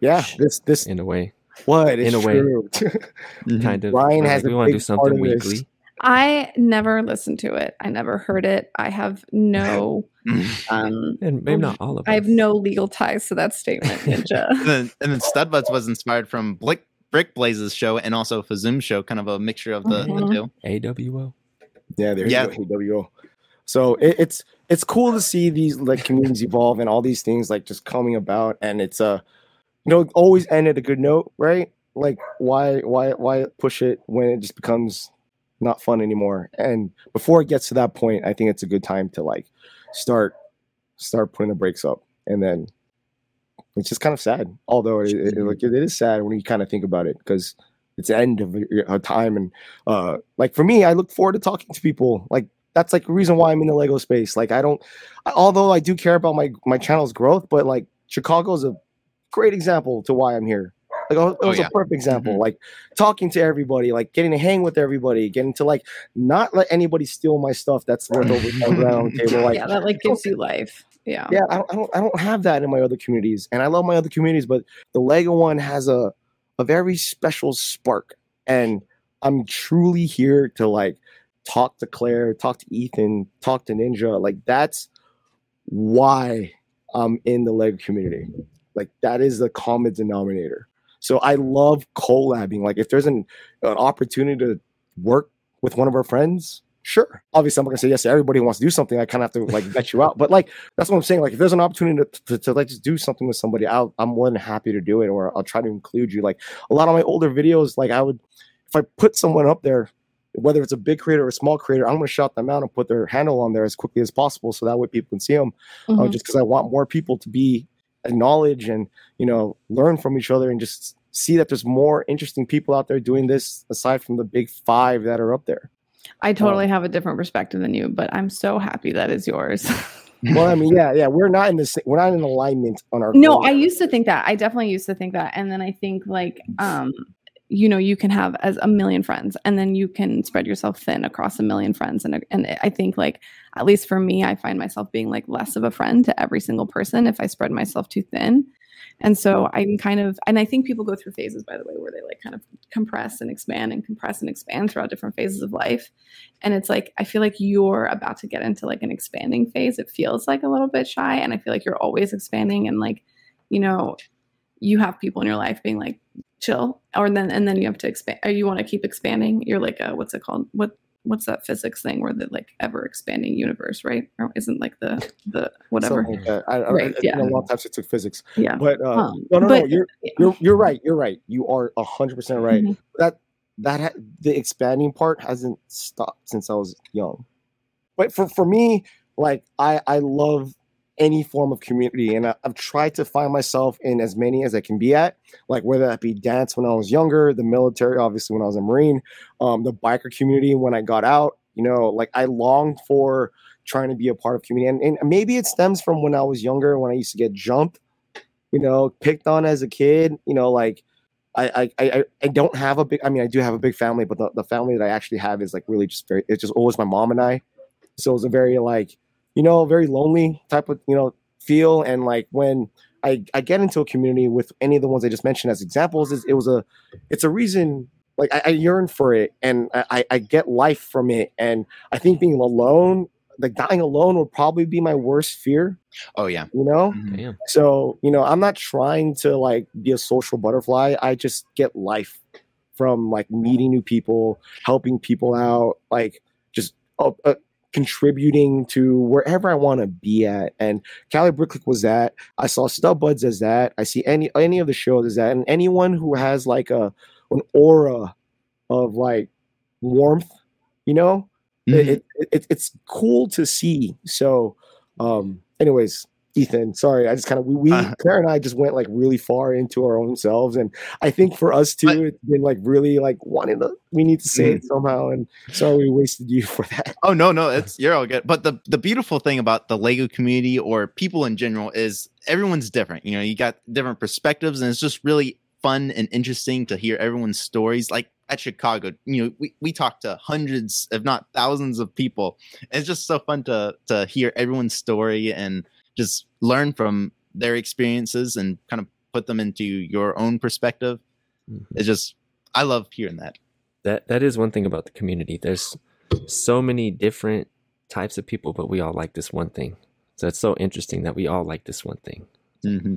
Yeah, this this In a way, What in a way. true. Kind of. Ryan we're has like, we want to do something part this. weekly. I never listened to it. I never heard it. I have no, um, And maybe not all of us. I have no legal ties to that statement, Ninja. and then, and then Stud was inspired from Blick, Brick Blaze's show and also Fazoom show, kind of a mixture of the, the Mhm. two. AWO. Yeah, there Yeah. you. AWO. So it, it's it's cool to see these like communities evolve and all these things like just coming about, and it's uh, you know, always end at a good note, right? Like why why why push it when it just becomes not fun anymore? And before it gets to that point, I think it's a good time to like start start putting the brakes up, and then it's just kind of sad. Although it, it, it- like it is sad when you kind of think about it because it's the end of a, time and uh like for me i look forward to talking to people like that's like the reason why i'm in the lego space like i don't although i do care about my my channel's growth but like chicago is a great example to why i'm here like oh, it Oh, was yeah. a perfect example mm-hmm. like talking to everybody like getting to hang with everybody getting to like not let anybody steal my stuff that's worth over 10 grand on the table like yeah, that like gives you life. Yeah. yeah I don't, I don't i don't have that in my other communities and i love my other communities but the lego one has a a very special spark and i'm truly here to like talk to claire talk to ethan talk to ninja like that's why i'm in the lego community like that is the common denominator. So i love collabing. Like if there's an, an opportunity to work with one of our friends sure. Obviously i'm not gonna say yes to everybody who wants to do something. I kind of have to like vet you out. But like that's what i'm saying. Like if there's an opportunity to, to, to like just do something with somebody I'll, i'm more than happy to do it or i'll try to include you. Like a lot of my older videos like i would if i put someone up there whether it's a big creator or a small creator i'm going to shout them out and put their handle on there as quickly as possible so that way people can see them uh, Mhm. just because i want more people to be acknowledge and you know learn from each other and just see that there's more interesting people out there doing this aside from the big five that are up there I totally have a different perspective than you, but I'm so happy that is yours. Well, I mean, yeah, yeah, we're not in this. We're not in alignment on our. no, goals. I used to think that. I definitely used to think that. And then I think like um you know, you can have as a million friends and then you can spread yourself thin across a million friends and and I think like at least for me, I find myself being like less of a friend to every single person if I spread myself too thin. And so I'm kind of, and I think people go through phases, by the way, where they like kind of compress and expand and compress and expand throughout different phases of life. And it's like, I feel like you're about to get into like an expanding phase. It feels like a little bit shy. And I feel like you're always expanding and like, you know, you have people in your life being like, chill, or and then, and then you have to expand, or you want to keep expanding. You're like, a, what's it called? What, what's that physics thing where the like ever expanding universe, right? Or isn't like the, the whatever. Like. I, I, Right, it's yeah. a long time since I took physics, Yeah. but uh, Huh. no, no, no. You're you're you're right. You're right. You are hundred percent right. Mhm. That that ha- the expanding part hasn't stopped since I was young. But for for me, like I I love any form of community, and I, I've tried to find myself in as many as I can be at. Like whether that be dance when I was younger, the military, obviously when I was a marine, um, the biker community when I got out. You know, like I longed for trying to be a part of community, and, and maybe it stems from when I was younger, when I used to get jumped you know, picked on as a kid, you know, like I I I, I don't have a big I mean I do have a big family, but the, the family that I actually have is like really just very it's just always my mom and I. So it's a very like, you know, very lonely type of, you know, feel. And like when I, I get into a community with any of the ones I just mentioned as examples, is it was a it's a reason like I, I yearn for it and I, I- get life from it. And I think being alone, like dying alone would probably be my worst fear, Oh yeah. you know? Damn. So, you know, I'm not trying to like be a social butterfly. I just get life from like meeting new people, helping people out, like just uh, uh, contributing to wherever I want to be at. And Cali Bricklick was that. I saw Studbuds as that. I see any any of the shows as that. And anyone who has like a an aura of like warmth, you know, Mhm. it, it, it, it's cool to see. So, um, anyways, Ethan, sorry, I just kind of we, we Uh-huh. Claire and I just went like really far into our own selves, and I think for us too, But- it's been like really like wanting to we need to say Mm-hmm. it somehow, and sorry we wasted you for that. Oh no, no, it's you're all good. But the the beautiful thing about the Lego community or people in general is everyone's different. You know, you got different perspectives, and it's just really fun and interesting to hear everyone's stories. Like at Chicago, you know, we, we talk to hundreds, if not thousands, of people. It's just so fun to to hear everyone's story and just learn from their experiences and kind of put them into your own perspective. Mhm. It's just I love hearing that. That that is one thing about the community. There's so many different types of people, but we all like this one thing. So it's so interesting that we all like this one thing. Mm-hmm.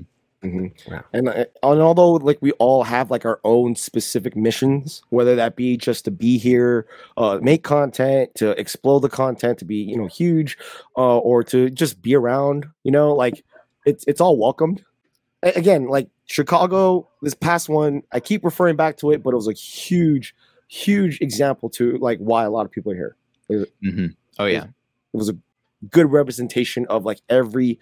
Wow. And, uh, and although like we all have like our own specific missions, whether that be just to be here, uh, make content, to explode the content, to be you know huge, uh, or to just be around, you know, like it's it's all welcomed. Again, like Chicago, this past one, I keep referring back to it, but it was a huge, huge example to like why a lot of people are here. Mm-hmm. Oh yeah. It was a good representation of like every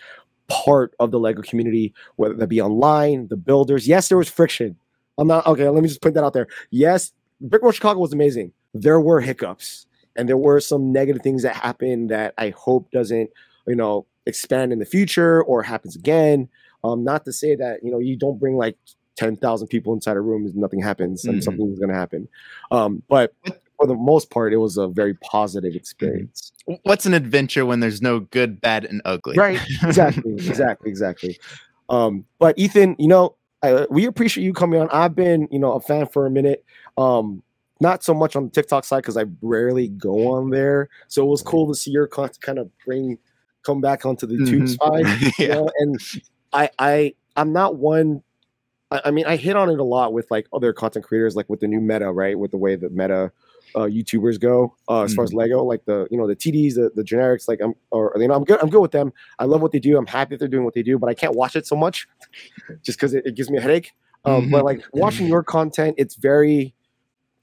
part of the Lego community, whether that be online, the builders. Yes, there was friction. I'm not okay. Let me just put that out there. Yes, Brick World Chicago was amazing. There were hiccups and there were some negative things that happened that I hope doesn't, you know, expand in the future or happens again. Um, not to say that you know you don't bring like ten thousand people inside a room and nothing happens and Mhm. something's going to happen. Um, but for the most part, it was a very positive experience. What's an adventure when there's no good, bad, and ugly? Right. Exactly. exactly. Exactly. Um, but Ethan, you know, I, we appreciate you coming on. I've been, you know, a fan for a minute. Um, not so much on the TikTok side because I rarely go on there. So it was cool to see your content kind of bring come back onto the tube Mhm. side. You know? And I I I'm not one I mean I hit on it a lot with like other content creators, like with the new meta, right? With the way that meta uh, YouTubers go uh, as far as Lego, like the you know the TDs, the, the generics, like I'm or you know I'm good. I'm good with them. I love what they do. I'm happy that they're doing what they do, but I can't watch it so much just because it, it gives me a headache. Um, But like watching your content, it's very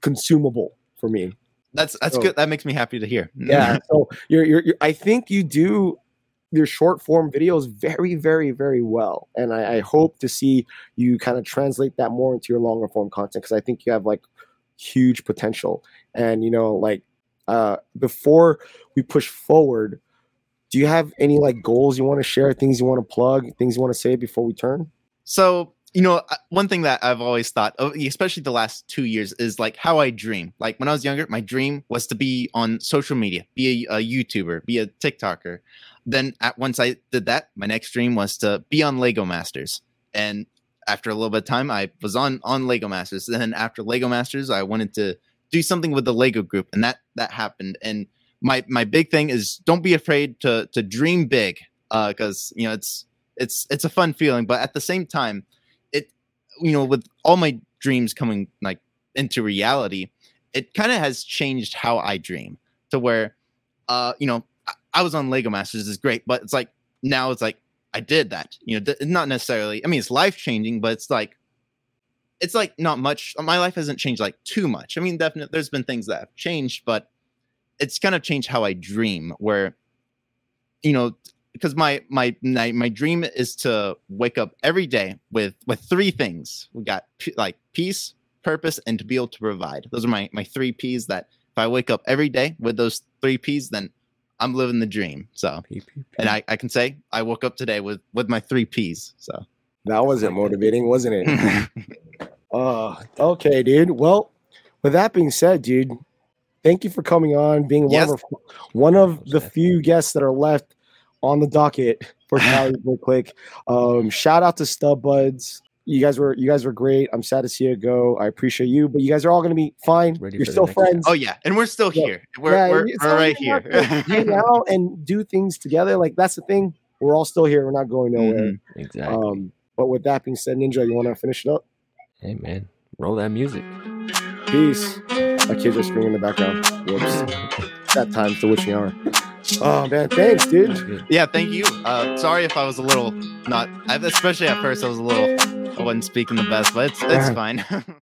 consumable for me. That's that's So- good. That makes me happy to hear. Yeah. so you're, you're, you're I think you do your short form videos very, very, very well. And I, I hope to see you kind of translate that more into your longer form content because I think you have like huge potential. And you know, like uh, before we push forward, do you have any like goals you want to share, things you want to plug, things you want to say before we turn? So, you know, one thing that I've always thought, of, especially the last two years, is like how I dream. Like when I was younger, my dream was to be on social media, be a, a YouTuber, be a TikToker. Then at once I did that, my next dream was to be on Lego Masters. And after a little bit of time, I was on on Lego Masters. Then after Lego Masters, I wanted to do something with the Lego group, and that that happened. And my my big thing is don't be afraid to to dream big, Uh because you know it's it's it's a fun feeling. But at the same time, it you know with all my dreams coming like into reality, it kind of has changed how I dream to where, uh, you know, I, I was on Lego Masters is great, but it's like now it's like I did that. You know, th- not necessarily. I mean, it's life changing, but it's like it's like not much. My life hasn't changed like too much. I mean, definitely there's been things that have changed, but it's kind of changed how I dream. Where you know, because my my my, my dream is to wake up every day with with three things. We got p- like peace, purpose, and to be able to provide. Those are my my three P's. That if I wake up every day with those three P's, then I'm living the dream. So, and I, I can say I woke up today with with my three P's. So that wasn't motivating, wasn't it? uh, okay, dude. Well, with that being said, dude, thank you for coming on, being yes. one of one of the few guests that are left on the docket for Cali Quick. Um, shout out to Studbuds you guys were you guys were great. I'm sad to see you go. I appreciate you, but you guys are all going to be fine. Ready You're still friends. Oh yeah, and we're still yeah. here. We're yeah, we're, we're right here. hang out and do things together. Like that's the thing. We're all still here. We're not going nowhere. Mm-hmm. Exactly. Um, but with that being said, Ninja, you want to finish it up? Hey man, roll that music. Peace. My kids are screaming in the background. Whoops. that time's the witching hour. Oh man, thanks, dude. Yeah, thank you. Uh, sorry if I was a little not, especially at first, I was a little, I wasn't speaking the best, but it's it's fine.